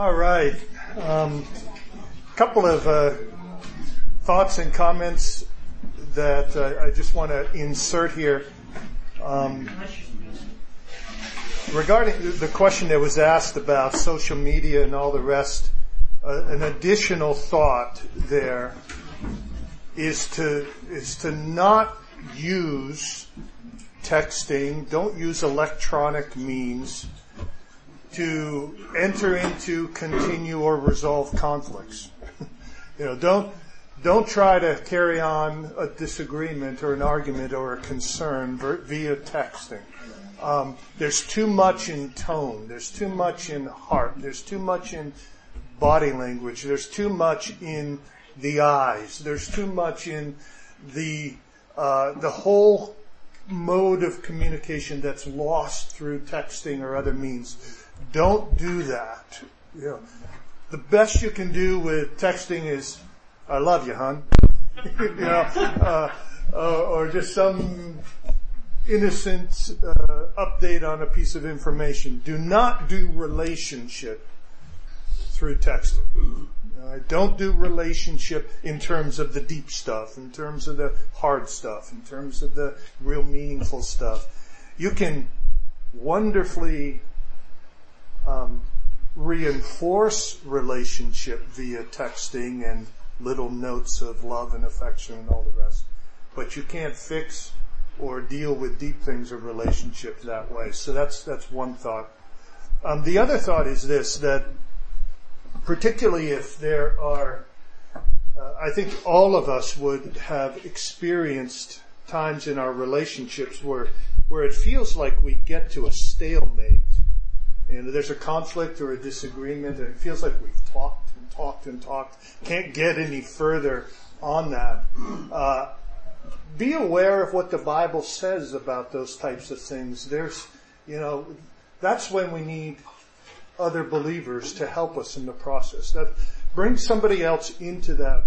All right. Um, couple of uh, thoughts and comments that uh, I just want to insert here. Um, regarding the question that was asked about social media and all the rest, uh, an additional thought there is to is to not use texting. Don't use electronic means to enter into, continue, or resolve conflicts. you know, don't don't try to carry on a disagreement or an argument or a concern via texting. Um, there's too much in tone. There's too much in heart. There's too much in body language. There's too much in the eyes. There's too much in the uh, the whole mode of communication that's lost through texting or other means. Don't do that. You know, the best you can do with texting is, "I love you, hon," you know, uh, uh, or just some innocent uh, update on a piece of information. Do not do relationship through texting. Uh, don't do relationship in terms of the deep stuff, in terms of the hard stuff, in terms of the real meaningful stuff. You can wonderfully um, reinforce relationship via texting and little notes of love and affection and all the rest. But you can't fix or deal with deep things of relationship that way. So that's that's one thought. Um, the other thought is this: that particularly if there are, uh, I think all of us would have experienced times in our relationships where where it feels like we get to a stalemate, and there's a conflict or a disagreement, and it feels like we've talked and talked and talked, can't get any further on that. Uh, be aware of what the Bible says about those types of things. There's, you know, that's when we need other believers to help us in the process. That bring somebody else into that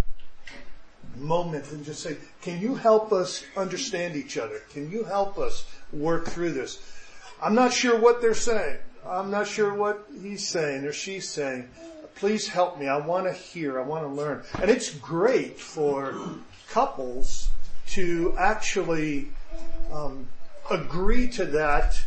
moment and just say, can you help us understand each other? Can you help us work through this? I'm not sure what they're saying. I'm not sure what he's saying or she's saying. Please help me. I want to hear. I want to learn. And it's great for couples to actually um, agree to that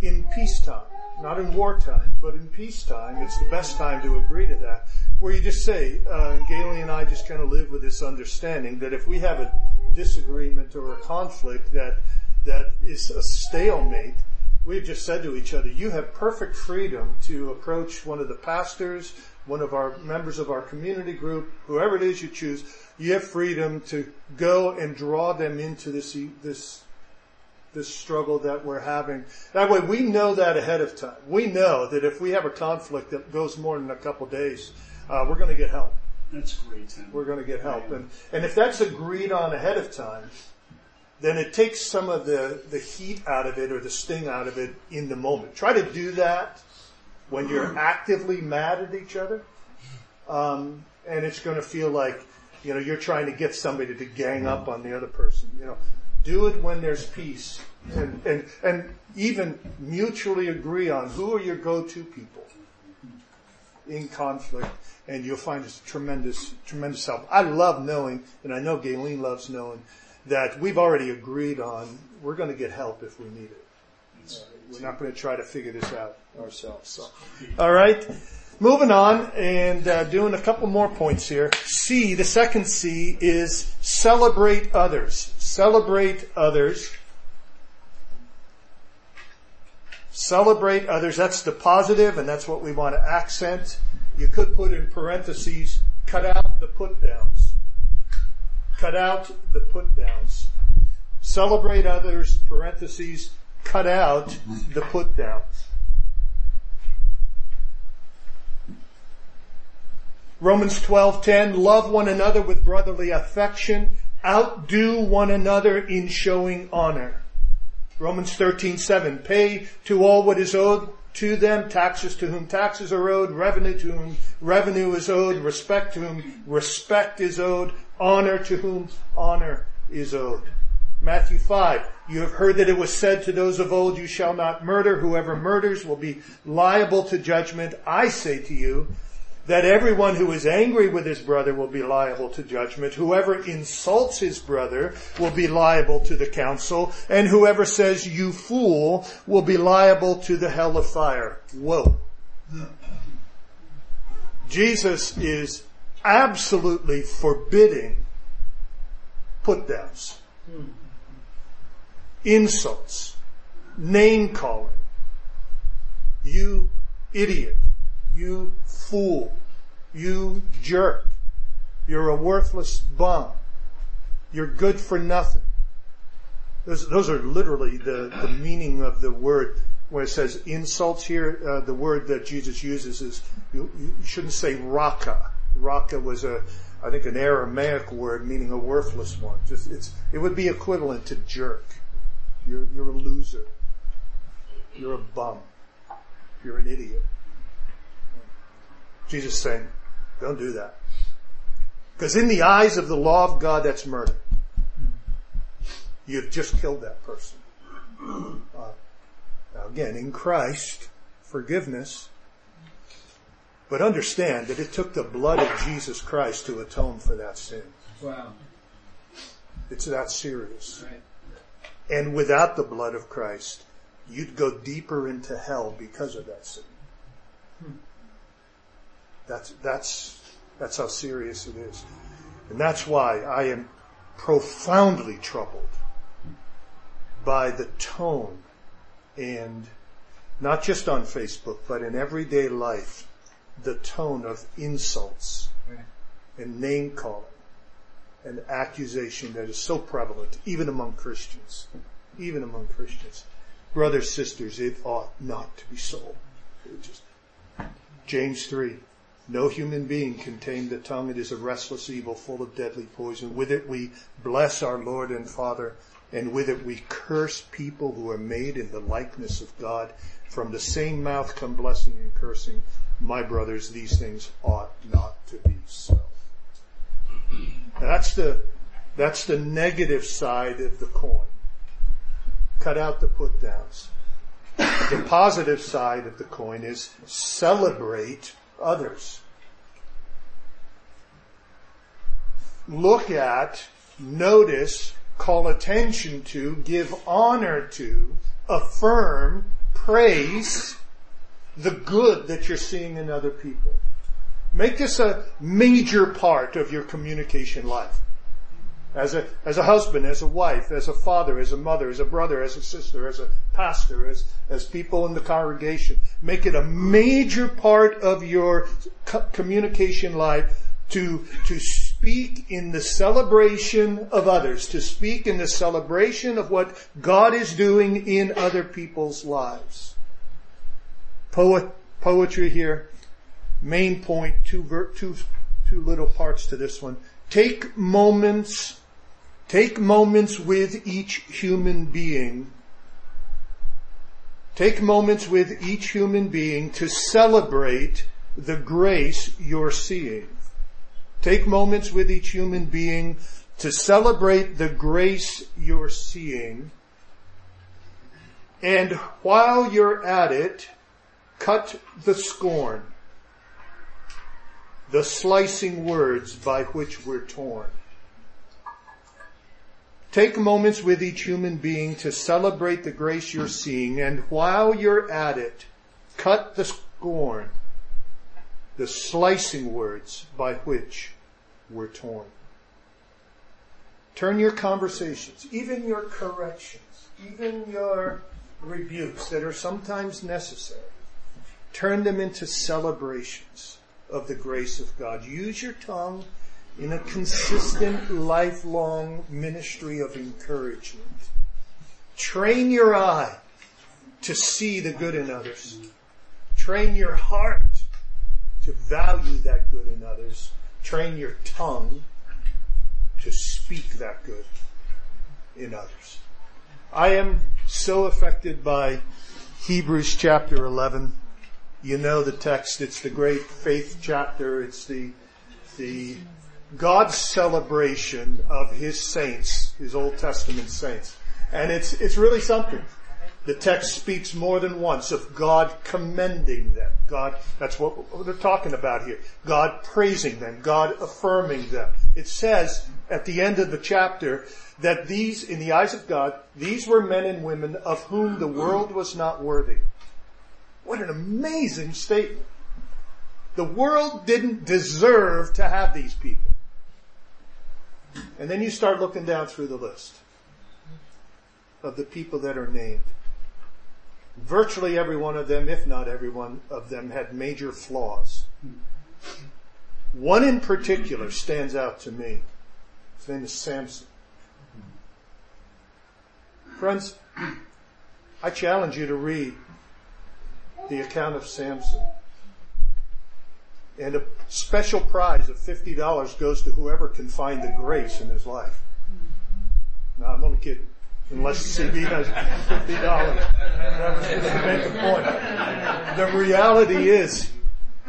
in peacetime not in wartime, but in peacetime, it's the best time to agree to that. Where you just say, uh, Galen and I just kind of live with this understanding that if we have a disagreement or a conflict that that is a stalemate, we've just said to each other, you have perfect freedom to approach one of the pastors, one of our members of our community group, whoever it is you choose. You have freedom to go and draw them into this this this struggle that we're having. That way we know that ahead of time. We know that if we have a conflict that goes more than a couple days, uh, we're going to get help. That's great. Tim. We're going to get help. And, and if that's agreed on ahead of time, then it takes some of the, the heat out of it or the sting out of it in the moment. Try to do that when you're actively mad at each other. Um, and it's going to feel like, you know, you're trying to get somebody to gang up on the other person. You know, do it when there's peace and, and, and even mutually agree on who are your go-to people in conflict and you'll find it's tremendous, tremendous help. I love knowing, and I know Galen loves knowing, that we've already agreed on we're going to get help if we need it. Uh, we're not going to try to figure this out ourselves. So, all right. Moving on and uh, doing a couple more points here. C, the second C is celebrate others. Celebrate others. Celebrate others. That's the positive and that's what we want to accent. You could put in parentheses, cut out the put downs. Cut out the put downs. Celebrate others, parentheses, cut out the put downs. Romans 12:10 love one another with brotherly affection outdo one another in showing honor. Romans 13:7 pay to all what is owed to them taxes to whom taxes are owed revenue to whom revenue is owed respect to whom respect is owed honor to whom honor is owed. Matthew 5, you have heard that it was said to those of old, you shall not murder. Whoever murders will be liable to judgment. I say to you that everyone who is angry with his brother will be liable to judgment. Whoever insults his brother will be liable to the council. And whoever says you fool will be liable to the hell of fire. Whoa. Jesus is absolutely forbidding put downs insults, name calling. You idiot. You fool. You jerk. You're a worthless bum. You're good for nothing. Those, those are literally the, the meaning of the word. When it says insults here, uh, the word that Jesus uses is, you, you shouldn't say raka. Raka was a, I think an Aramaic word meaning a worthless one. Just, it's, it would be equivalent to jerk. You're, you're a loser. You're a bum. You're an idiot. Jesus saying, don't do that. Because in the eyes of the law of God, that's murder. You've just killed that person. Uh, now again, in Christ, forgiveness, but understand that it took the blood of Jesus Christ to atone for that sin. Wow. It's that serious. Right. And without the blood of Christ, you'd go deeper into hell because of that sin. Hmm. That's, that's, that's how serious it is. And that's why I am profoundly troubled by the tone and not just on Facebook, but in everyday life, the tone of insults Right. and name calling and accusation that is so prevalent, even among Christians. Even among Christians. Brothers, sisters, it ought not to be so. Just, James 3. No human being can tame the tongue. It is a restless evil full of deadly poison. With it we bless our Lord and Father, and with it we curse people who are made in the likeness of God. From the same mouth come blessing and cursing. My brothers, these things ought not to be so. That's the, that's the negative side of the coin. Cut out the put downs. The positive side of the coin is celebrate others. Look at, notice, call attention to, give honor to, affirm, praise the good that you're seeing in other people. Make this a major part of your communication life. As a, as a husband, as a wife, as a father, as a mother, as a brother, as a sister, as a pastor, as, as people in the congregation. Make it a major part of your co- communication life to, to speak in the celebration of others, to speak in the celebration of what God is doing in other people's lives. Poet, poetry here. Main point, two, ver, two, two little parts to this one. Take moments, take moments with each human being. Take moments with each human being to celebrate the grace you're seeing. Take moments with each human being to celebrate the grace you're seeing. And while you're at it, cut the scorn, the slicing words by which we're torn. Take moments with each human being to celebrate the grace you're seeing, and while you're at it, cut the scorn, the slicing words by which we're torn. Turn your conversations, even your corrections, even your rebukes that are sometimes necessary, turn them into celebrations of the grace of God. Use your tongue in a consistent, lifelong ministry of encouragement. Train your eye to see the good in others. Train your heart to value that good in others. Train your tongue to speak that good in others. I am so affected by Hebrews chapter 11. You know the text. It's the great faith chapter. It's the, the God's celebration of His saints his Old Testament saints. And it's, it's really something. The text speaks more than once of God commending them. God, that's what they're talking about here. God praising them. God affirming them. It says at the end of the chapter that these, in the eyes of God, these were men and women of whom the world was not worthy. What an amazing statement. The world didn't deserve to have these people. And then you start looking down through the list of the people that are named. Virtually every one of them, if not every one of them, had major flaws. One in particular stands out to me. His name is Samson. Friends, I challenge you to read the account of Samson. And a special prize of $50 goes to whoever can find the grace in his life. No, I'm only kidding. Unless CB has $50. That was to make point. The reality is,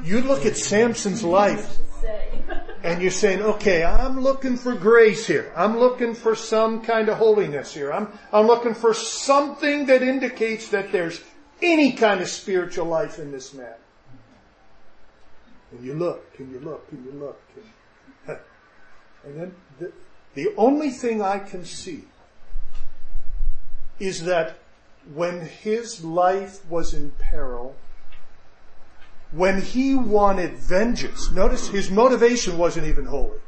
you look at Samson's life and you're saying, okay, I'm looking for grace here. I'm looking for some kind of holiness here. I'm, I'm looking for something that indicates that there's any kind of spiritual life in this man. And you look, and you look, and you look. And, and then the, the only thing I can see is that when his life was in peril, when he wanted vengeance, notice his motivation wasn't even holy.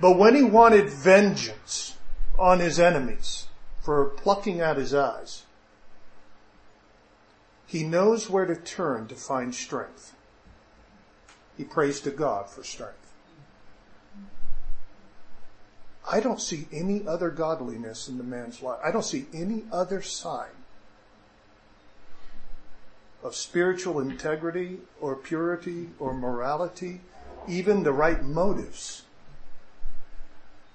But when he wanted vengeance on his enemies for plucking out his eyes, he knows where to turn to find strength. He prays to God for strength. I don't see any other godliness in the man's life. I don't see any other sign of spiritual integrity or purity or morality, even the right motives.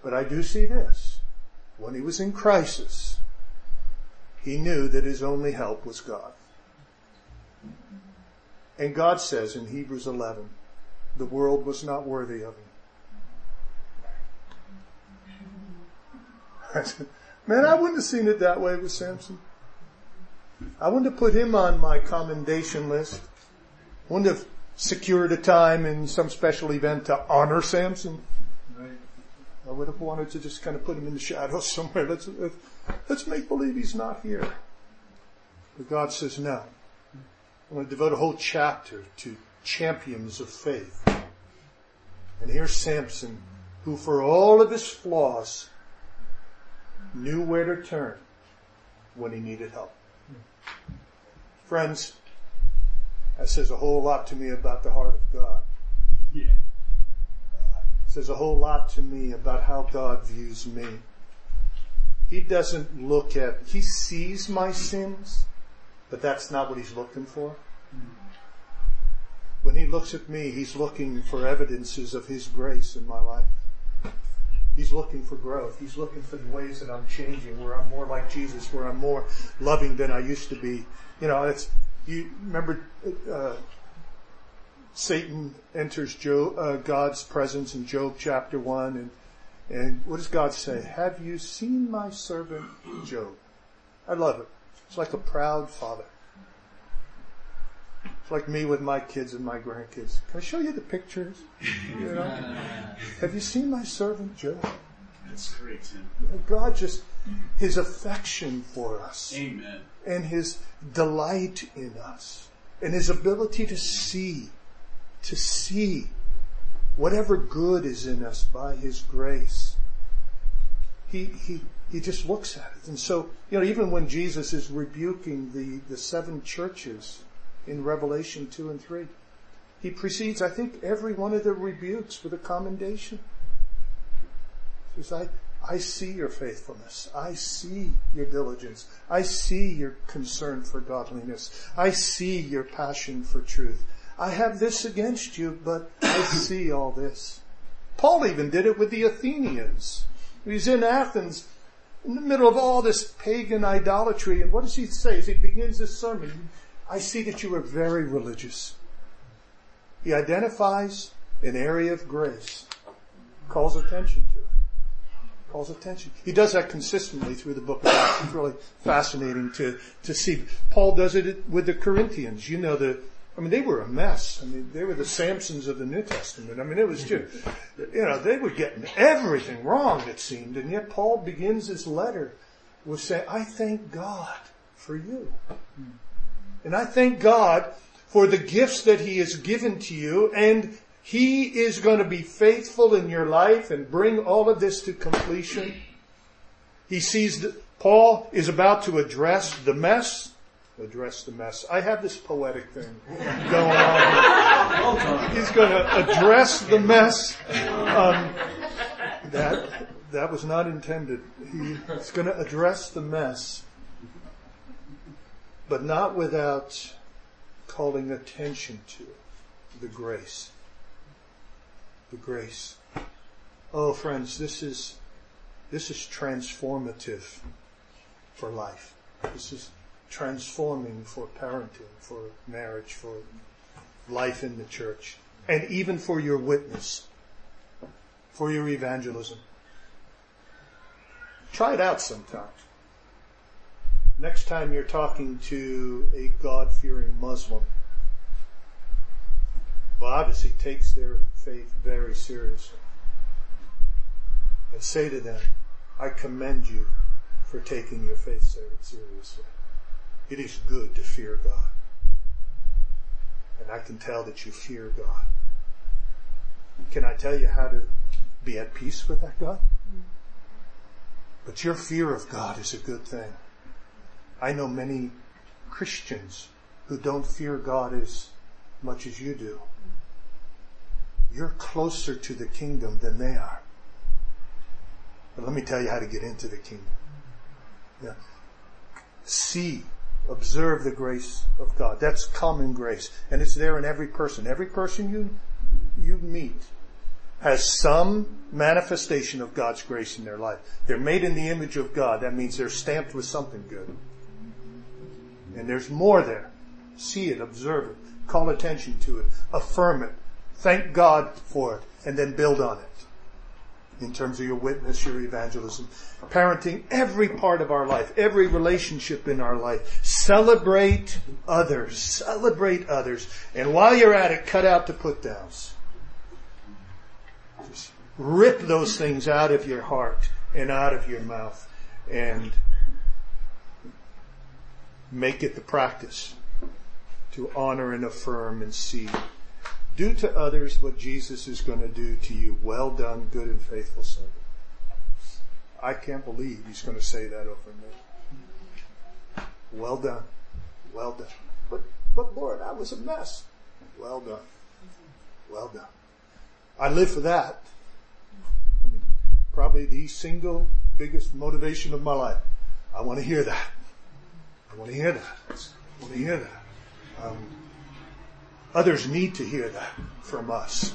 But I do see this. When he was in crisis, he knew that his only help was God. And God says in Hebrews 11, the world was not worthy of him. Man, I wouldn't have seen it that way with Samson. I wouldn't have put him on my commendation list. Wouldn't have secured a time in some special event to honor Samson. I would have wanted to just kind of put him in the shadows somewhere. Let's, let's make believe he's not here. But God says no. I'm going to devote a whole chapter to champions of faith. And here's Samson, who for all of his flaws, knew where to turn when he needed help. Friends, that says a whole lot to me about the heart of God. Yeah. Uh, says a whole lot to me about how God views me. He doesn't look at, he sees my sins, but that's not what he's looking for. When he looks at me, he's looking for evidences of his grace in my life. He's looking for growth. He's looking for the ways that I'm changing, where I'm more like Jesus, where I'm more loving than I used to be. You know, it's, you remember, uh, Satan enters Job, uh, God's presence in Job chapter one and, and what does God say? Have you seen my servant Job? I love it. It's like a proud father. It's like me with my kids and my grandkids. Can I show you the pictures? You know? Have you seen my servant Job? That's great, Tim. God just, His affection for us. Amen. And His delight in us. And His ability to see, to see whatever good is in us by His grace. He, he, he just looks at it. And so, you know, even when Jesus is rebuking the, the seven churches in Revelation 2 and 3, he precedes, I think, every one of the rebukes with a commendation. He says, I, I see your faithfulness. I see your diligence. I see your concern for godliness. I see your passion for truth. I have this against you, but I see all this. Paul even did it with the Athenians. He's in Athens in the middle of all this pagan idolatry. And what does he say as he begins his sermon? I see that you are very religious. He identifies an area of grace, calls attention to it, calls attention. He does that consistently through the book of Acts. It's really fascinating to, to see. Paul does it with the Corinthians. You know, the, I mean, they were a mess. I mean, they were the Samsons of the New Testament. I mean, it was just, you know, they were getting everything wrong, it seemed. And yet Paul begins his letter with saying, I thank God for you. And I thank God for the gifts that he has given to you and he is going to be faithful in your life and bring all of this to completion. He sees that Paul is about to address the mess. Address the mess. I have this poetic thing going on. He's going to address the mess. Um, that that was not intended. He's going to address the mess, but not without calling attention to the grace the grace. Oh, friends, this is, this is transformative for life. This is transforming for parenting, for marriage, for life in the church, and even for your witness, for your evangelism. Try it out sometime. Next time you're talking to a God-fearing Muslim, well, obviously takes their faith very seriously. And say to them, I commend you for taking your faith seriously. It is good to fear God. And I can tell that you fear God. Can I tell you how to be at peace with that God? But your fear of God is a good thing. I know many Christians who don't fear God as much as you do you're closer to the kingdom than they are. But let me tell you how to get into the kingdom. Yeah. See, observe the grace of God. That's common grace. And it's there in every person. Every person you, you meet has some manifestation of God's grace in their life. They're made in the image of God. That means they're stamped with something good. And there's more there. See it, observe it, call attention to it, affirm it, Thank God for it and then build on it in terms of your witness, your evangelism, parenting, every part of our life, every relationship in our life. Celebrate others. Celebrate others. And while you're at it, cut out the put downs. Just rip those things out of your heart and out of your mouth and make it the practice to honor and affirm and see do to others what Jesus is going to do to you. Well done, good and faithful servant. I can't believe he's going to say that over me. Well done. Well done. But, but Lord, I was a mess. Well done. Well done. I live for that. I mean, probably the single biggest motivation of my life. I want to hear that. I want to hear that. I want to hear that. Um, Others need to hear that from us.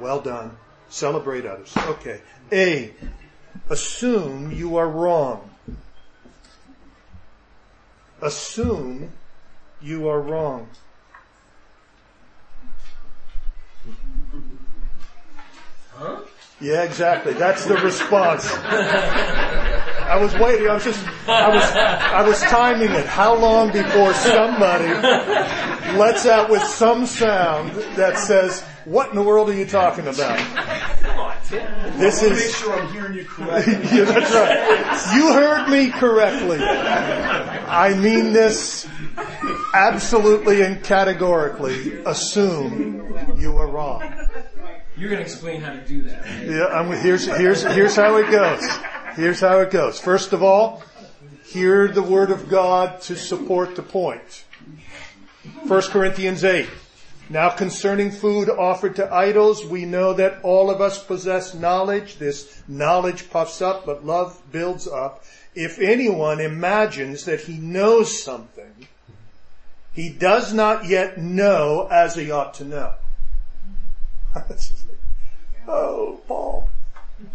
Well done. Celebrate others. Okay. A. Assume you are wrong. Assume you are wrong. Huh? Yeah, exactly. That's the response. I was waiting. I was just, I was, I was timing it. How long before somebody lets out with some sound that says, "What in the world are you talking about?" Come on, This is. Make sure I'm hearing you correctly. yeah, that's right. You heard me correctly. I mean this absolutely and categorically. Assume you are wrong. You're going to explain how to do that. Right? Yeah, I'm, here's here's here's how it goes. Here's how it goes. First of all, hear the word of God to support the point. 1 Corinthians 8. Now concerning food offered to idols, we know that all of us possess knowledge. This knowledge puffs up, but love builds up. If anyone imagines that he knows something, he does not yet know as he ought to know. oh, Paul.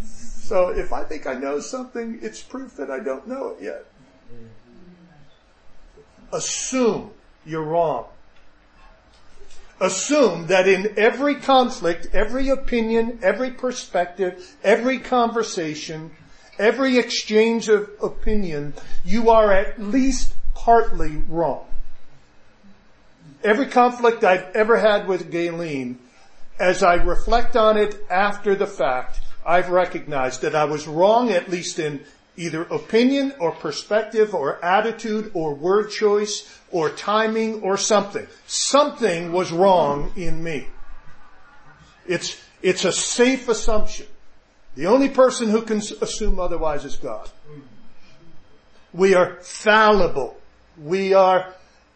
So if I think I know something, it's proof that I don't know it yet. Assume you're wrong. Assume that in every conflict, every opinion, every perspective, every conversation, every exchange of opinion, you are at least partly wrong. Every conflict I've ever had with Galen, as I reflect on it after the fact, I've recognized that I was wrong at least in either opinion or perspective or attitude or word choice or timing or something. Something was wrong in me. It's, it's a safe assumption. The only person who can assume otherwise is God. We are fallible. We are,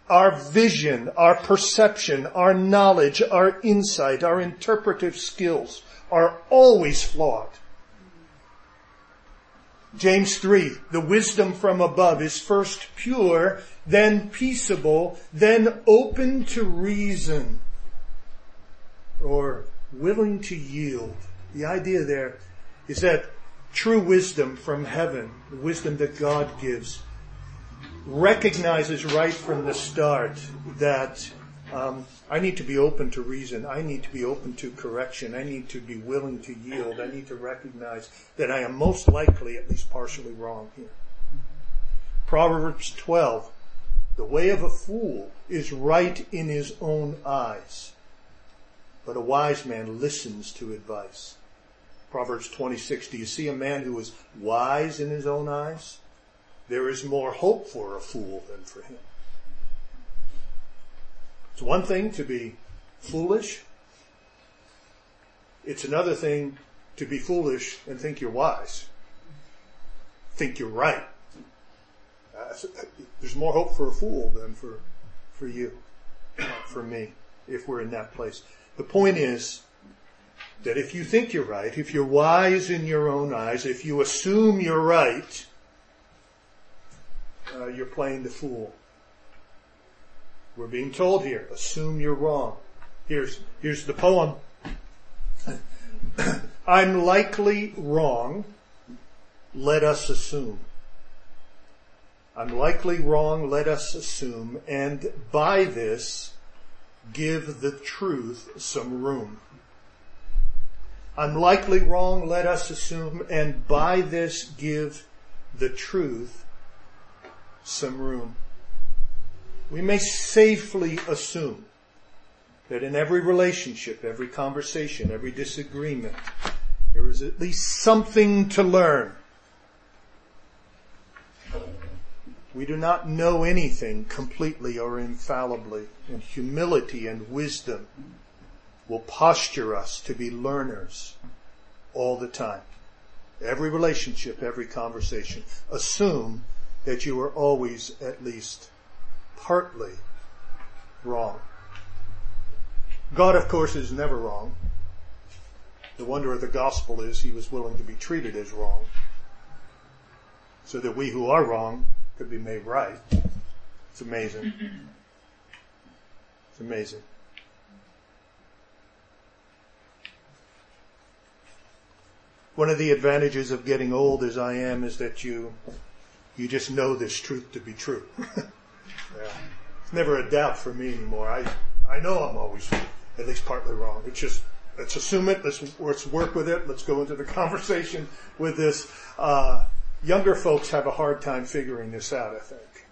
our vision, our perception, our knowledge, our insight, our interpretive skills are always flawed. James 3, the wisdom from above is first pure, then peaceable, then open to reason, or willing to yield. The idea there is that true wisdom from heaven, the wisdom that God gives, recognizes right from the start that um, I need to be open to reason. I need to be open to correction. I need to be willing to yield. I need to recognize that I am most likely at least partially wrong here. Proverbs 12. The way of a fool is right in his own eyes, but a wise man listens to advice. Proverbs 26. Do you see a man who is wise in his own eyes? There is more hope for a fool than for him. It's one thing to be foolish. It's another thing to be foolish and think you're wise. Think you're right. Uh, there's more hope for a fool than for, for you, for me, if we're in that place. The point is that if you think you're right, if you're wise in your own eyes, if you assume you're right, uh, you're playing the fool. We're being told here, assume you're wrong. Here's, here's the poem. I'm likely wrong. Let us assume. I'm likely wrong. Let us assume. And by this, give the truth some room. I'm likely wrong. Let us assume. And by this, give the truth some room we may safely assume that in every relationship, every conversation, every disagreement, there is at least something to learn. We do not know anything completely or infallibly, and humility and wisdom will posture us to be learners all the time. Every relationship, every conversation. Assume that you are always at least partly wrong. God, of course, is never wrong. The wonder of the gospel is he was willing to be treated as wrong so that we who are wrong could be made right. It's amazing. It's amazing. One of the advantages of getting old as I am is that you, you just know this truth to be true. Yeah. It's never a doubt for me anymore. I, I know I'm always at least partly wrong. It's just, let's assume it. Let's, let's work with it. Let's go into the conversation with this. Uh, younger folks have a hard time figuring this out, I think.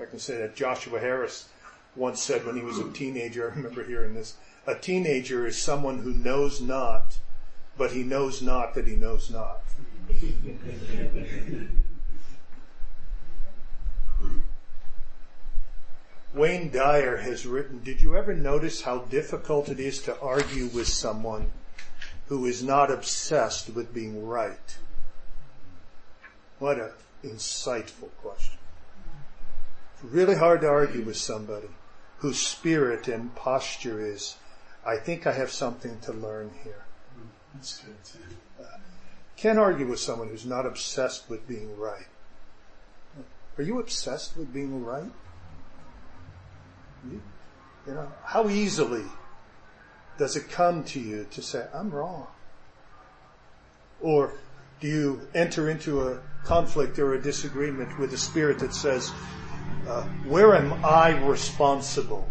I can say that Joshua Harris once said when he was a teenager, I remember hearing this, a teenager is someone who knows not, but he knows not that he knows not. Wayne Dyer has written, did you ever notice how difficult it is to argue with someone who is not obsessed with being right? What an insightful question. It's really hard to argue with somebody whose spirit and posture is, I think I have something to learn here. That's good. Uh, can't argue with someone who's not obsessed with being right. Are you obsessed with being right? You, know, how easily does it come to you to say, I'm wrong? Or do you enter into a conflict or a disagreement with a spirit that says, uh, where am I responsible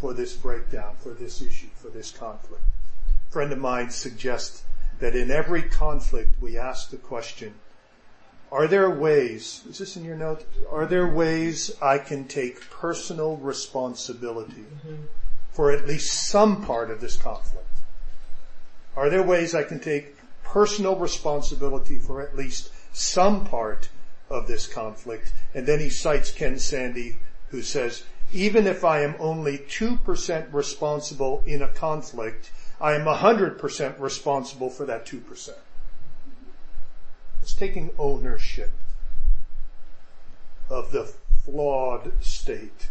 for this breakdown, for this issue, for this conflict? A friend of mine suggests that in every conflict we ask the question, Are there ways, is this in your note? Are there ways I can take personal responsibility for at least some part of this conflict? Are there ways I can take personal responsibility for at least some part of this conflict? And then he cites Ken Sande who says, even if I am only 2% responsible in a conflict, I am 100% responsible for that 2%. It's taking ownership of the flawed state.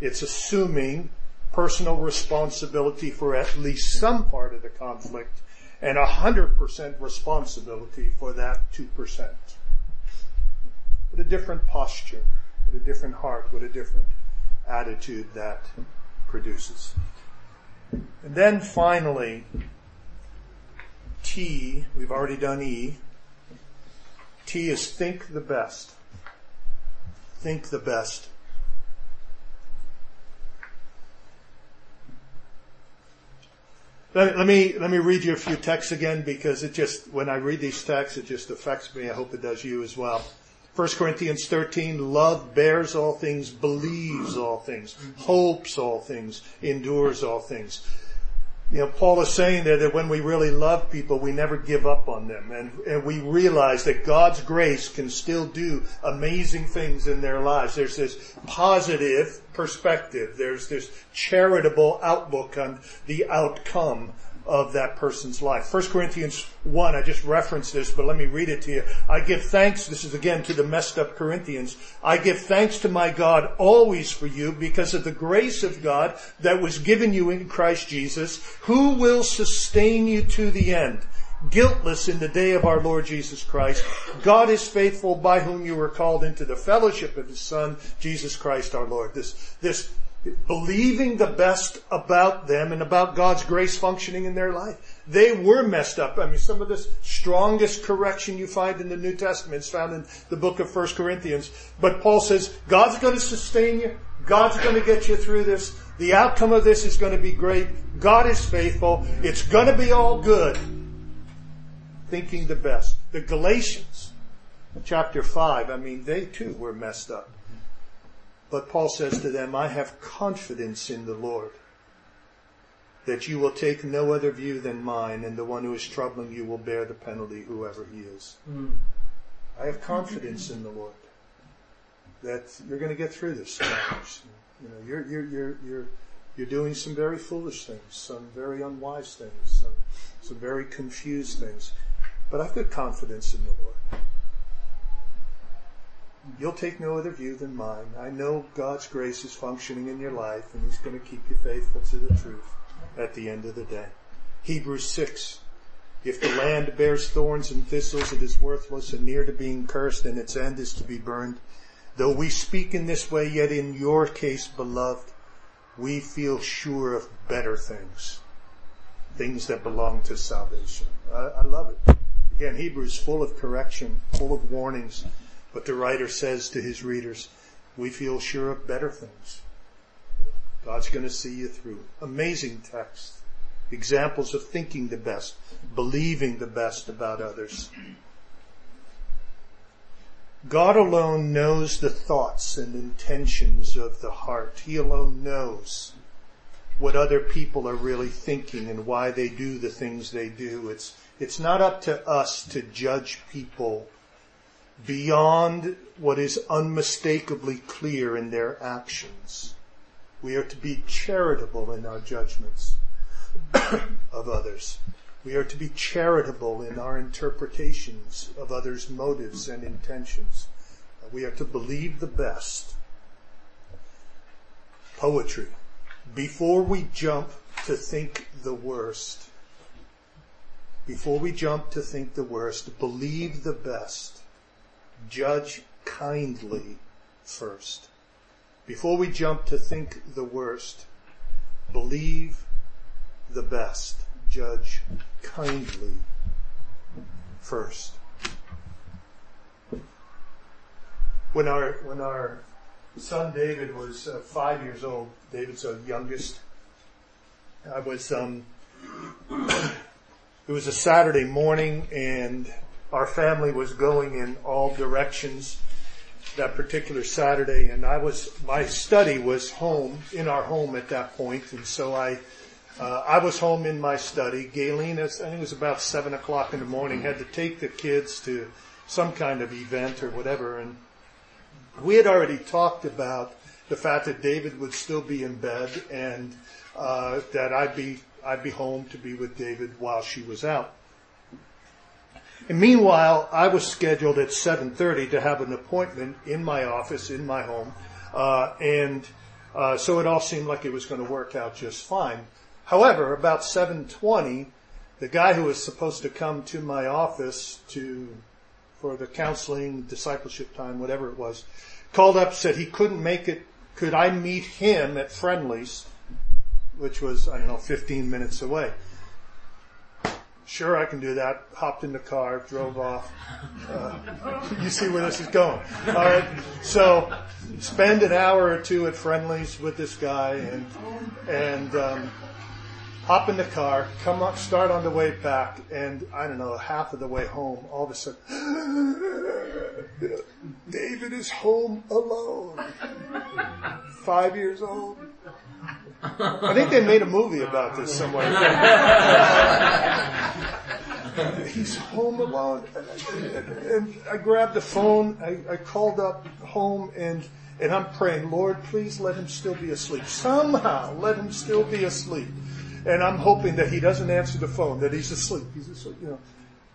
It's assuming personal responsibility for at least some part of the conflict and 100% responsibility for that 2%. What a different posture, what a different heart, what a different attitude that produces. And then finally, T, we've already done E. T is think the best. Think the best. Let, let, me let me read you a few texts again because it just when I read these texts it just affects me. I hope it does you as well. 1 Corinthians 13, love bears all things, believes all things, hopes all things, endures all things. You know, Paul is saying there that when we really love people, we never give up on them. And, and we realize that God's grace can still do amazing things in their lives. There's this positive perspective. There's this charitable outlook on the outcome of that person's life. 1 Corinthians 1, I just referenced this, but let me read it to you. I give thanks, this is again to the messed up Corinthians. I give thanks to my God always for you because of the grace of God that was given you in Christ Jesus, who will sustain you to the end guiltless in the day of our Lord Jesus Christ. God is faithful by whom you were called into the fellowship of his son, Jesus Christ our Lord. This, this believing the best about them and about God's grace functioning in their life. They were messed up. I mean, some of the strongest correction you find in the New Testament is found in the book of 1 Corinthians. But Paul says, God's going to sustain you. God's going to get you through this. The outcome of this is going to be great. God is faithful. It's going to be all good. Thinking the best. The Galatians, chapter 5, I mean, they too were messed up. But Paul says to them, I have confidence in the Lord that you will take no other view than mine, and the one who is troubling you will bear the penalty, whoever he is. Mm. I have confidence in the Lord that you're going to get through this challenge. You know, you're, you're, you're, you're, you're doing some very foolish things, some very unwise things, some, some very confused things. But I've got confidence in the Lord. You'll take no other view than mine. I know God's grace is functioning in your life and He's going to keep you faithful to the truth at the end of the day. Hebrews 6. If the land bears thorns and thistles, it is worthless and near to being cursed and its end is to be burned. Though we speak in this way, yet in your case, beloved, we feel sure of better things. Things that belong to salvation. I, I love it. Again, Hebrews full of correction, full of warnings. But the writer says to his readers, we feel sure of better things. God's going to see you through. Amazing text. Examples of thinking the best, believing the best about others. God alone knows the thoughts and intentions of the heart. He alone knows what other people are really thinking and why they do the things they do. It's, it's not up to us to judge people beyond what is unmistakably clear in their actions. We are to be charitable in our judgments of others. We are to be charitable in our interpretations of others' motives and intentions. We are to believe the best. Poetry. Before we jump to think the worst, before we jump to think the worst, believe the best judge kindly first. Before we jump to think the worst, believe the best. Judge kindly first. When our, when our son David was uh, five years old, David's our youngest, I was, um, it was a Saturday morning and our family was going in all directions that particular Saturday, and I was my study was home in our home at that point, and so I uh, I was home in my study. Galen, I think it was about seven o'clock in the morning, had to take the kids to some kind of event or whatever, and we had already talked about the fact that David would still be in bed and uh, that I'd be I'd be home to be with David while she was out. And meanwhile, I was scheduled at 7:30 to have an appointment in my office in my home, uh, and uh, so it all seemed like it was going to work out just fine. However, about 7:20, the guy who was supposed to come to my office to for the counseling, discipleship time, whatever it was, called up said he couldn't make it. Could I meet him at Friendly's, which was I don't know 15 minutes away? Sure, I can do that. Hopped in the car, drove off. Uh, you see where this is going. All right. So spend an hour or two at Friendly's with this guy and, and, um, hop in the car, come up, start on the way back, and I don't know, half of the way home, all of a sudden, David is home alone. Five years old. I think they made a movie about this somewhere. He's home alone. And I grabbed the phone, I, I called up home and and I'm praying, Lord, please let him still be asleep. Somehow let him still be asleep. And I'm hoping that he doesn't answer the phone, that he's asleep. He's asleep, you know.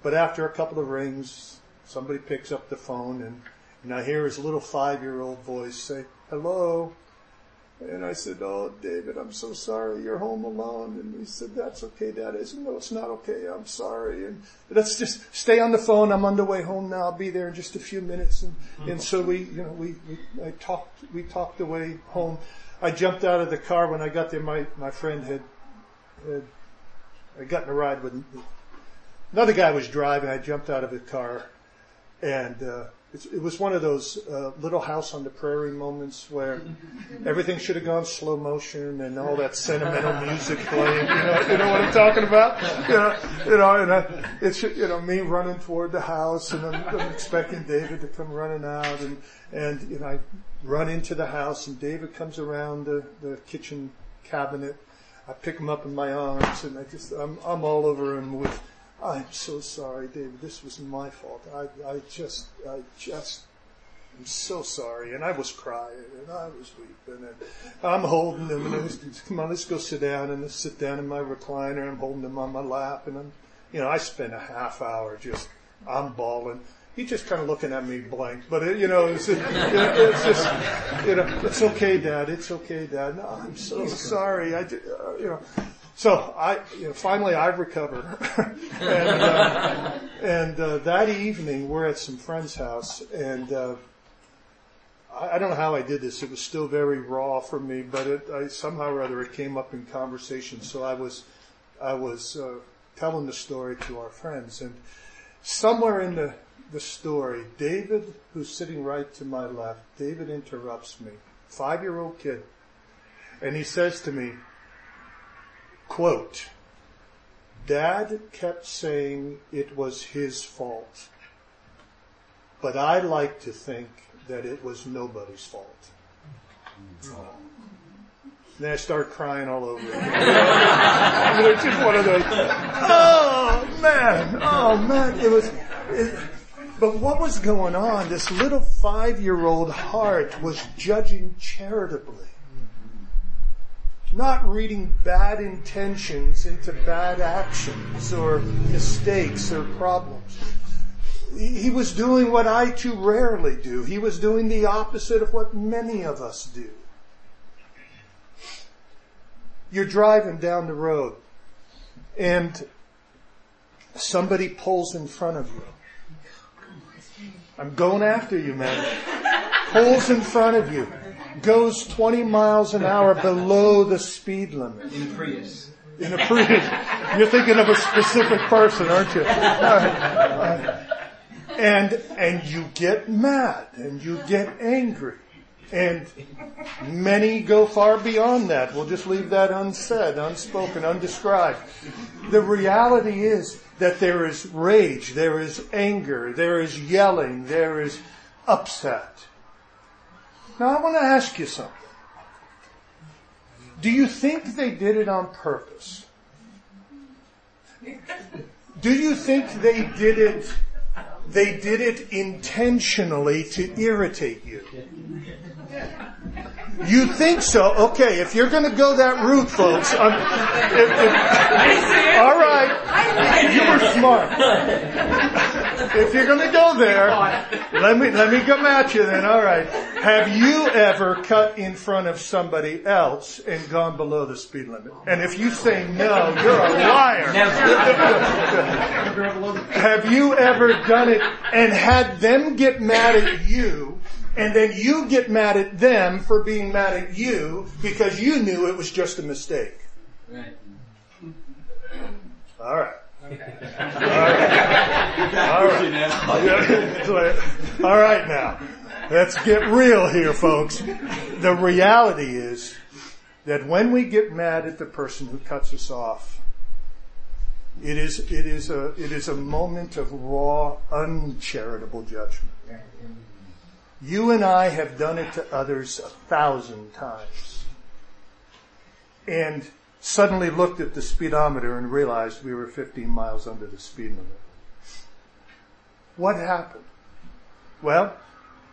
But after a couple of rings, somebody picks up the phone and, and I hear his little five year old voice say, hello. And I said, Oh, David, I'm so sorry. You're home alone. And he said, That's okay, Dad. I said, No, it's not okay. I'm sorry. And let's just stay on the phone. I'm on the way home now. I'll be there in just a few minutes. And, and so we, you know, we, we, I talked, we talked the way home. I jumped out of the car when I got there. My, my friend had, had, I got in a ride with, another guy was driving. I jumped out of the car and, uh, it was one of those uh, little house on the prairie moments where everything should have gone slow motion and all that sentimental music playing. You know, you know what I'm talking about? You know, you know, and I, it's you know me running toward the house, and I'm, I'm expecting David to come running out, and and you know I run into the house, and David comes around the the kitchen cabinet. I pick him up in my arms, and I just I'm I'm all over him with I'm so sorry, David. This was my fault. I, I just, I just, I'm so sorry. And I was crying and I was weeping and I'm holding him and I was, come on, let's go sit down and let's sit down in my recliner. I'm holding him on my lap and I'm, you know, I spent a half hour just, I'm bawling. He's just kind of looking at me blank, but it, you know, it's, it, it's just, you know, it's okay, Dad. It's okay, Dad. No, I'm so sorry. I, uh, you know, so I, you know, finally I've recovered, and, uh, and uh, that evening we're at some friend's house, and uh, I, I, don't know how I did this. It was still very raw for me, but it, I, somehow or other it came up in conversation. So I was, I was uh, telling the story to our friends, and somewhere in the the story, David, who's sitting right to my left, David interrupts me, five year old kid, and he says to me Quote, Dad kept saying it was his fault, but I like to think that it was nobody's fault. Then I start crying all over again. it's just one of those, oh man, oh man, it was, it, but what was going on? This little five-year-old heart was judging charitably not reading bad intentions into bad actions or mistakes or problems. He was doing what I too rarely do. He was doing the opposite of what many of us do. You're driving down the road and somebody pulls in front of you. I'm going after you, man. Pulls in front of you goes 20 miles an hour below the speed limit. In a Prius. In a Prius. You're thinking of a specific person, aren't you? and, and you get mad and you get angry. And many go far beyond that. We'll just leave that unsaid, unspoken, undescribed. The reality is, that there is rage, there is anger, there is yelling, there is upset. Now I want to ask you something. Do you think they did it on purpose? Do you think they did it they did it intentionally to irritate you? You think so? Okay, if you're going to go that route, folks. Um, if, if, all right, you were smart. If you're going to go there, let me let me come at you then. All right. Have you ever cut in front of somebody else and gone below the speed limit? And if you say no, you're a liar. Have you ever done it and had them get mad at you? And then you get mad at them for being mad at you because you knew it was just a mistake. Right. All right. All right. Now. Let's get real here, folks. The reality is that when we get mad at the person who cuts us off, it is, it is a, it is a moment of raw, uncharitable judgment. You and I have done it to others a thousand times. And suddenly looked at the speedometer and realized we were 15 miles under the speed limit. What happened? Well,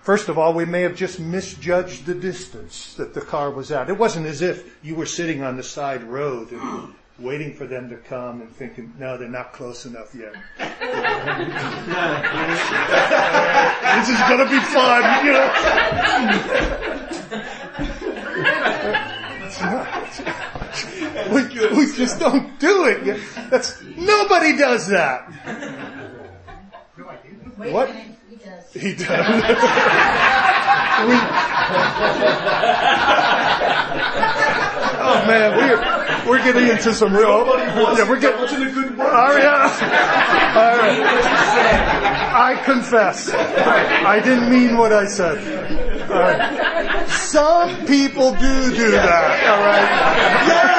first of all, we may have just misjudged the distance that the car was at. It wasn't as if you were sitting on the side road and waiting for them to come and thinking, no, they're not close enough yet. this is gonna be fun, you know. we, we just don't do it. That's, nobody does that. Wait What? a minute, he does. He does. we, oh man, we're we're getting into some real. Yeah, we're getting to the good work. Oh, All right. All right. I confess. I didn't mean what I said. All right. Some people do do that. All right. Yes, we got it.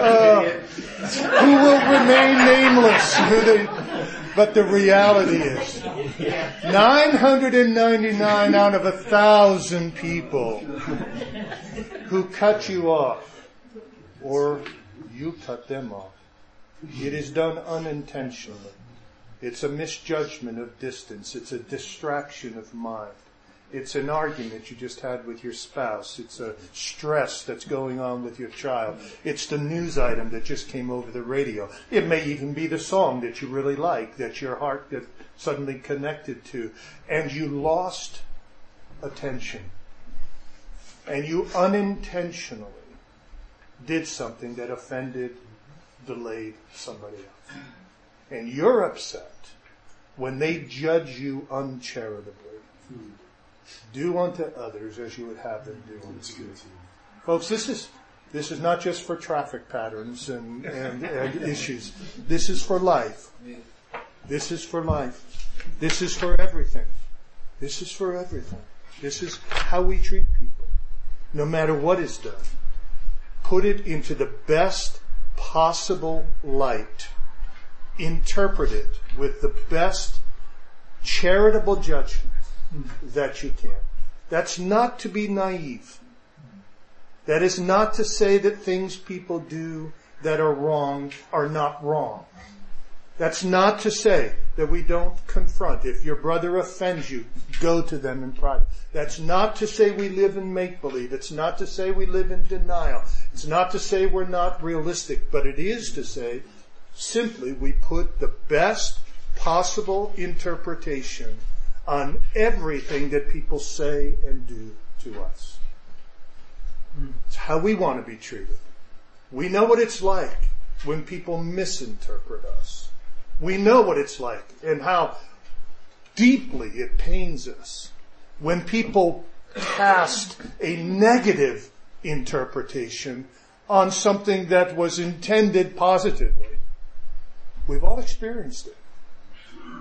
Uh, who will remain nameless? Who they, but the reality is, 999 out of a thousand people who cut you off, or you cut them off. It is done unintentionally. It's a misjudgment of distance. It's a distraction of mind. It's an argument you just had with your spouse. It's a stress that's going on with your child. It's the news item that just came over the radio. It may even be the song that you really like, that your heart got suddenly connected to, and you lost attention. And you unintentionally did something that offended, delayed somebody else. And you're upset when they judge you uncharitably. Do unto others as you would have them do unto you. Folks, this is this is not just for traffic patterns and, and, and issues. This is for life. This is for life. This is for everything. This is for everything. This is how we treat people. No matter what is done. Put it into the best possible light. Interpret it with the best charitable judgment that you can. That's not to be naive. That is not to say that things people do that are wrong are not wrong. That's not to say that we don't confront. If your brother offends you, go to them in private. That's not to say we live in make believe. It's not to say we live in denial. It's not to say we're not realistic, but it is to say simply we put the best possible interpretation on everything that people say and do to us. It's how we want to be treated. We know what it's like when people misinterpret us. We know what it's like and how deeply it pains us when people cast a negative interpretation on something that was intended positively. We've all experienced it.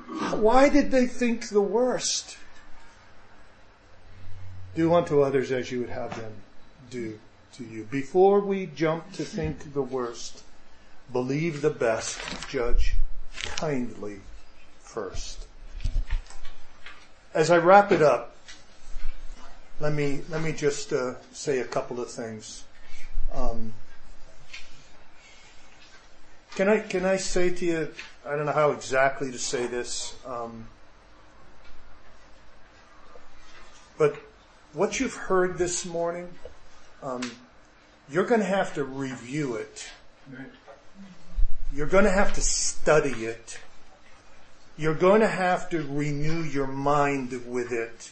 Why did they think the worst? Do unto others as you would have them do to you. Before we jump to think the worst, believe the best, judge kindly first. As I wrap it up, let me let me just uh, say a couple of things. Um, can I can I say to you? I don't know how exactly to say this, um, but what you've heard this morning, um, you're going to have to review it. You're going to have to study it. You're going to have to renew your mind with it.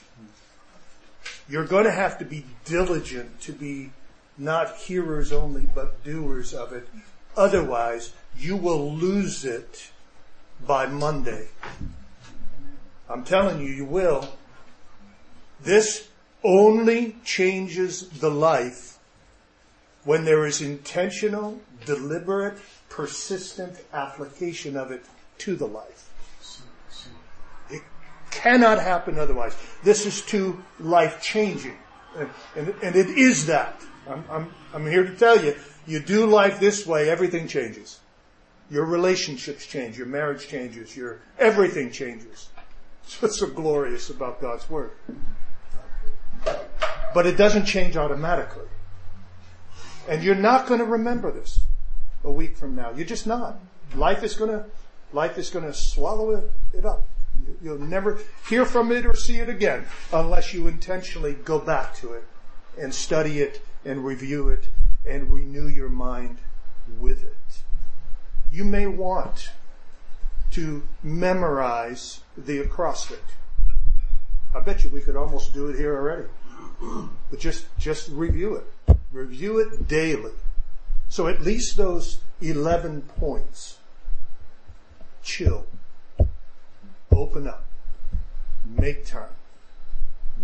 You're going to have to be diligent to be not hearers only, but doers of it. Otherwise, you will lose it by Monday. I'm telling you, you will. This only changes the life when there is intentional, deliberate, persistent application of it to the life. It cannot happen otherwise. This is too life changing. And, and, and, it is that. I'm, I'm, I'm here to tell you, you do life this way, everything changes. Your relationships change, your marriage changes, your everything changes. That's what's so glorious about God's Word. But it doesn't change automatically. And you're not going to remember this a week from now. You're just not. Life is going to, life is going to swallow it, it up. You'll never hear from it or see it again unless you intentionally go back to it and study it and review it and renew your mind with it. You may want to memorize the acrostic. I bet you we could almost do it here already. But just, just review it. Review it daily. So at least those 11 points. Chill. Open up. Make time.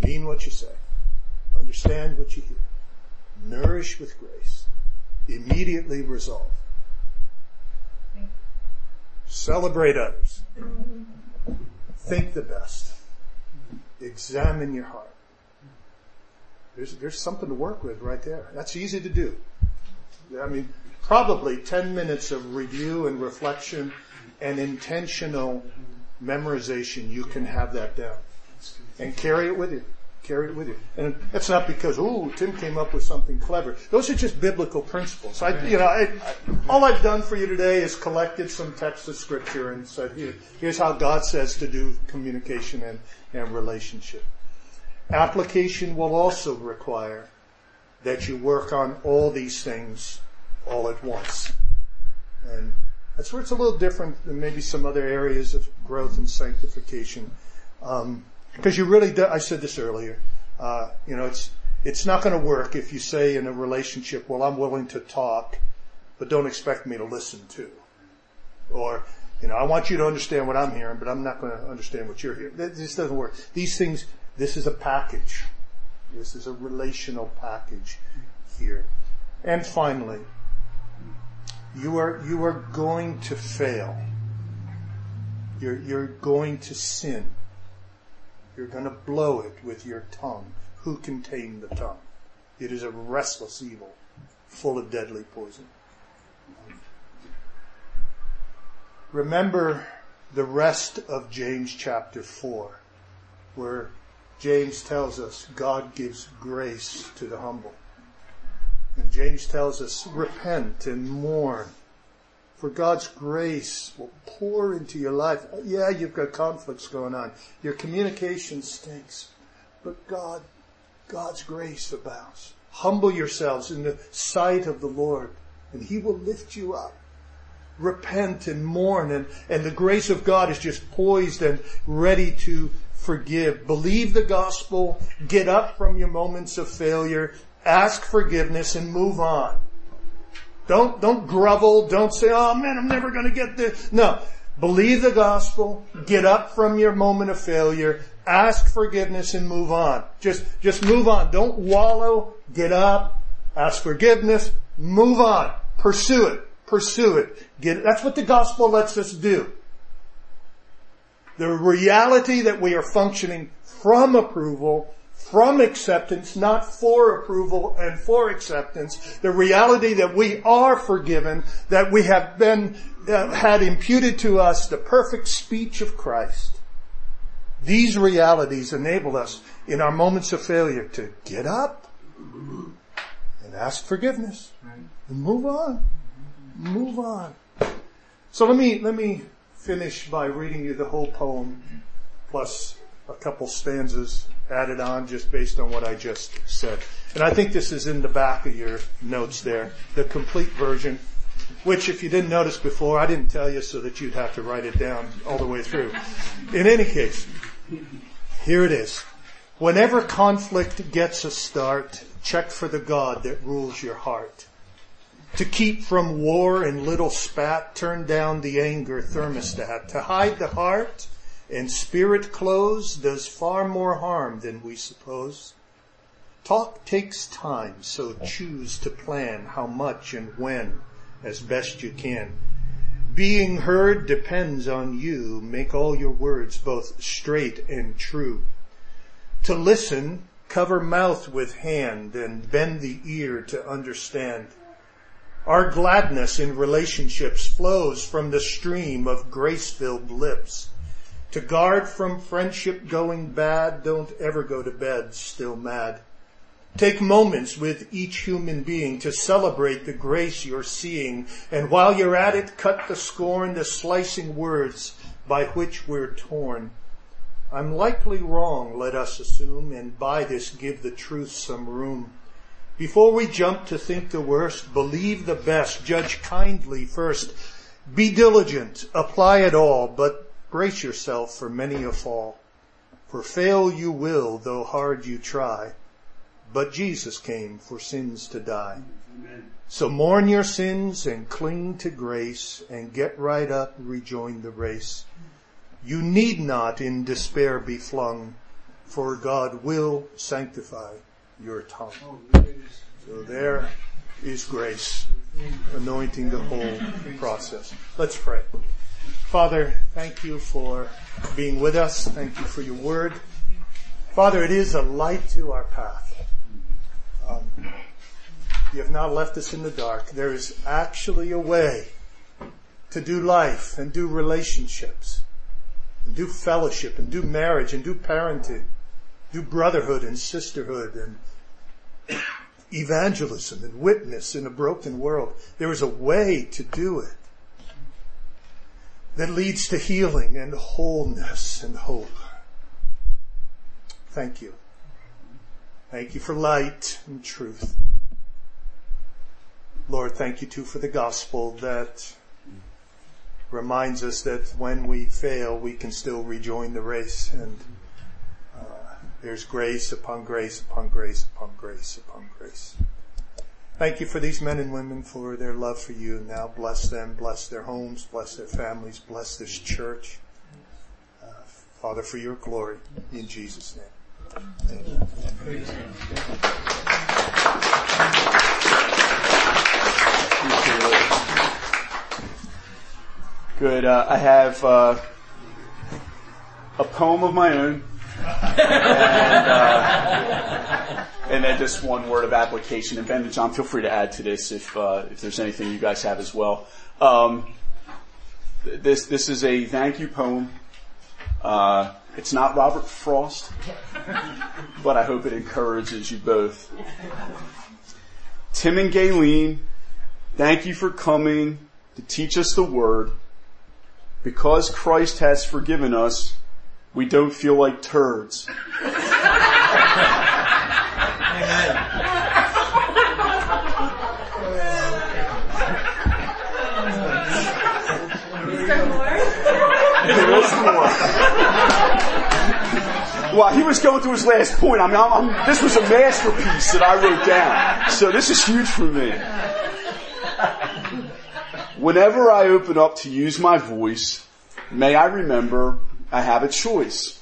Mean what you say. Understand what you hear. Nourish with grace. Immediately resolve. Celebrate others. Think the best. Examine your heart. There's, there's something to work with right there. That's easy to do. I mean, probably 10 minutes of review and reflection and intentional memorization, you can have that down. And carry it with you. Carry it with you. And that's not because, oh, Tim came up with something clever. Those are just biblical principles. I, you know, I, I, all I've done for you today is collected some texts of scripture and said, here, here's how God says to do communication and, and relationship. Application will also require that you work on all these things all at once. And that's where it's a little different than maybe some other areas of growth and sanctification. Um, because you really do, I said this earlier, uh, you know, it's, it's not going to work if you say in a relationship, well, I'm willing to talk, but don't expect me to listen to. Or, you know, I want you to understand what I'm hearing, but I'm not going to understand what you're hearing. This doesn't work. These things, this is a package. This is a relational package here. And finally, you are, you are going to fail. You're, you're going to sin. You're going to blow it with your tongue. Who can tame the tongue? It is a restless evil, full of deadly poison. Remember the rest of James chapter 4, where James tells us God gives grace to the humble. And James tells us, repent and mourn. For God's grace will pour into your life. Yeah, you've got conflicts going on. Your communication stinks. But God, God's grace abounds. Humble yourselves in the sight of the Lord and He will lift you up. Repent and mourn and, and the grace of God is just poised and ready to forgive. Believe the gospel, get up from your moments of failure, ask forgiveness and move on. Don't, don't grovel. Don't say, oh man, I'm never going to get this. No. Believe the gospel, get up from your moment of failure, ask forgiveness and move on. Just, just move on. Don't wallow, get up, ask forgiveness, move on. Pursue it. Pursue it. Get, that's what the gospel lets us do. The reality that we are functioning from approval, from acceptance, not for approval and for acceptance. The reality that we are forgiven, that we have been, uh, had imputed to us the perfect speech of Christ. These realities enable us in our moments of failure to get up and ask forgiveness and move on. Move on. So let me, let me finish by reading you the whole poem plus a couple stanzas added on just based on what I just said. And I think this is in the back of your notes there, the complete version, which if you didn't notice before, I didn't tell you so that you'd have to write it down all the way through. In any case, here it is. Whenever conflict gets a start, check for the God that rules your heart. To keep from war and little spat, turn down the anger thermostat. To hide the heart and spirit close does far more harm than we suppose. Talk takes time, so choose to plan how much and when as best you can. Being heard depends on you. Make all your words both straight and true. To listen, cover mouth with hand and bend the ear to understand. Our gladness in relationships flows from the stream of grace-filled lips. To guard from friendship going bad, don't ever go to bed still mad. Take moments with each human being to celebrate the grace you're seeing. And while you're at it, cut the scorn, the slicing words by which we're torn. I'm likely wrong, let us assume, and by this give the truth some room. Before we jump to think the worst, believe the best, judge kindly first. Be diligent, apply it all, but brace yourself for many a fall. For fail you will, though hard you try. But Jesus came for sins to die. Amen. So mourn your sins and cling to grace and get right up, and rejoin the race. You need not in despair be flung, for God will sanctify your tongue. So there is grace anointing the whole process. Let's pray. Father, thank you for being with us. Thank you for your word. Father, it is a light to our path. Um, you have not left us in the dark. There is actually a way to do life and do relationships and do fellowship and do marriage and do parenting, do brotherhood and sisterhood and evangelism and witness in a broken world. There is a way to do it that leads to healing and wholeness and hope. Thank you. Thank you for light and truth. Lord, thank you too for the gospel that reminds us that when we fail, we can still rejoin the race and uh, there's grace upon grace upon grace upon grace upon grace. Thank you for these men and women for their love for you. Now bless them, bless their homes, bless their families, bless this church. Uh, Father, for your glory, in Jesus' name. Good. Uh, I have uh, a poem of my own, and, uh, and, then just one word of application. And Ben and John, feel free to add to this if uh, if there's anything you guys have as well. Um, this this is a thank you poem uh, it's not Robert Frost, but I hope it encourages you both. Tim and Galen, thank you for coming to teach us the word. Because Christ has forgiven us, we don't feel like turds. Amen. there is more. Well, he was going through his last point. I mean, I'm, I'm, this was a masterpiece that I wrote down. So this is huge for me. Whenever I open up to use my voice, may I remember I have a choice.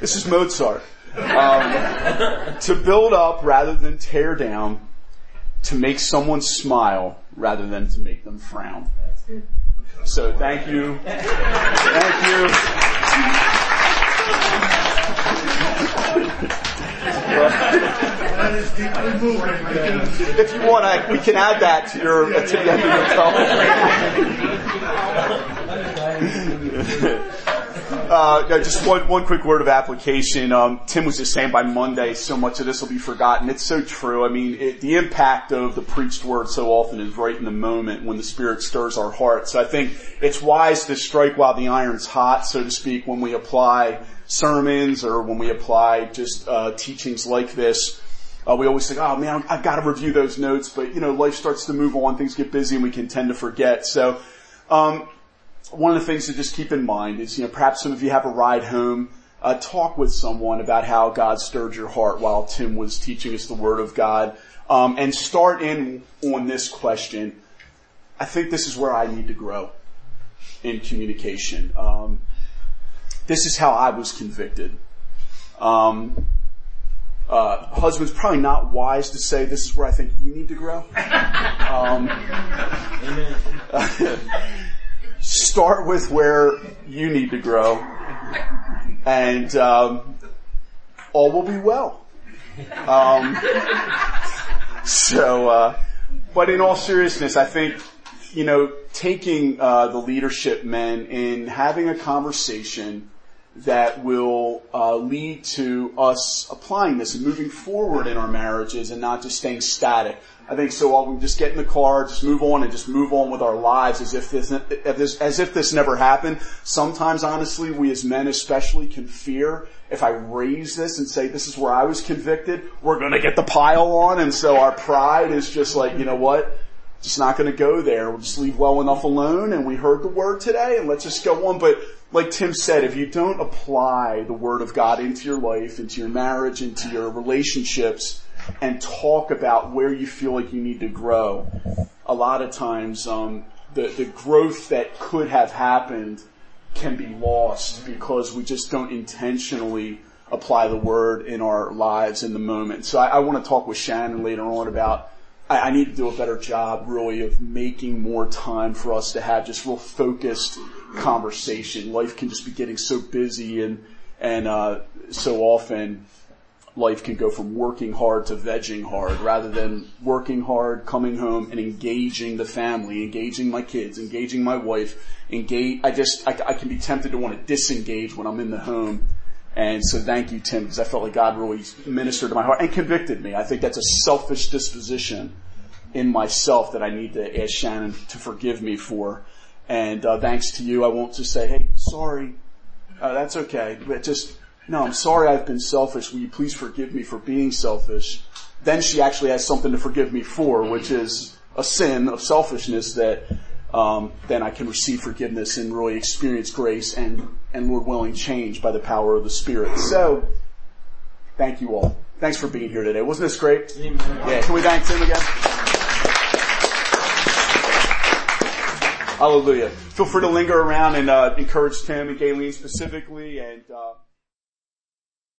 This is Mozart. Um, to build up rather than tear down, to make someone smile rather than to make them frown. So thank you. Thank you. That is deeply moving. If you want, I, we can add that to your to the end of your talk. Uh, just one, one quick word of application. Um, Tim was just saying by Monday, so much of this will be forgotten. It's so true. I mean, it, the impact of the preached word so often is right in the moment when the Spirit stirs our hearts. So I think it's wise to strike while the iron's hot, so to speak, when we apply sermons or when we apply just uh, teachings like this. Uh, we always think, oh man, I've got to review those notes, but you know, life starts to move on, things get busy, and we can tend to forget. So, um, one of the things to just keep in mind is, you know, perhaps some of you have a ride home. Uh, talk with someone about how God stirred your heart while Tim was teaching us the Word of God, um, and start in on this question. I think this is where I need to grow in communication. Um, this is how I was convicted. Um, uh, husbands, probably not wise to say this is where I think you need to grow. Start with where you need to grow, and um, all will be well. Um, so, uh, but in all seriousness, I think you know taking uh, the leadership men in having a conversation that will uh, lead to us applying this and moving forward in our marriages and not just staying static. I think so often we just get in the car, just move on and just move on with our lives as if this, as if this never happened. Sometimes honestly, we as men especially can fear if I raise this and say this is where I was convicted, we're gonna get the pile on and so our pride is just like, you know what? Just not gonna go there. We'll just leave well enough alone and we heard the word today and let's just go on. But like Tim said, if you don't apply the word of God into your life, into your marriage, into your relationships, and talk about where you feel like you need to grow, a lot of times um, the the growth that could have happened can be lost because we just don't intentionally apply the word in our lives in the moment. So I, I want to talk with Shannon later on about I, I need to do a better job really of making more time for us to have just real focused conversation. Life can just be getting so busy and, and, uh, so often life can go from working hard to vegging hard rather than working hard, coming home and engaging the family, engaging my kids, engaging my wife, engage, I just, I, I can be tempted to want to disengage when I'm in the home. And so thank you, Tim, because I felt like God really ministered to my heart and convicted me. I think that's a selfish disposition in myself that I need to ask Shannon to forgive me for. And uh, thanks to you, I won't just say, "Hey, sorry, uh, that's okay." But just no, I'm sorry. I've been selfish. Will you please forgive me for being selfish? Then she actually has something to forgive me for, which is a sin of selfishness that um, then I can receive forgiveness and really experience grace and and Lord willing change by the power of the Spirit. So, thank you all. Thanks for being here today. Wasn't this great? Amen. Yeah. Can we thank Tim again? Hallelujah. Feel free to linger around and uh, encourage Tim and Galen specifically and. Uh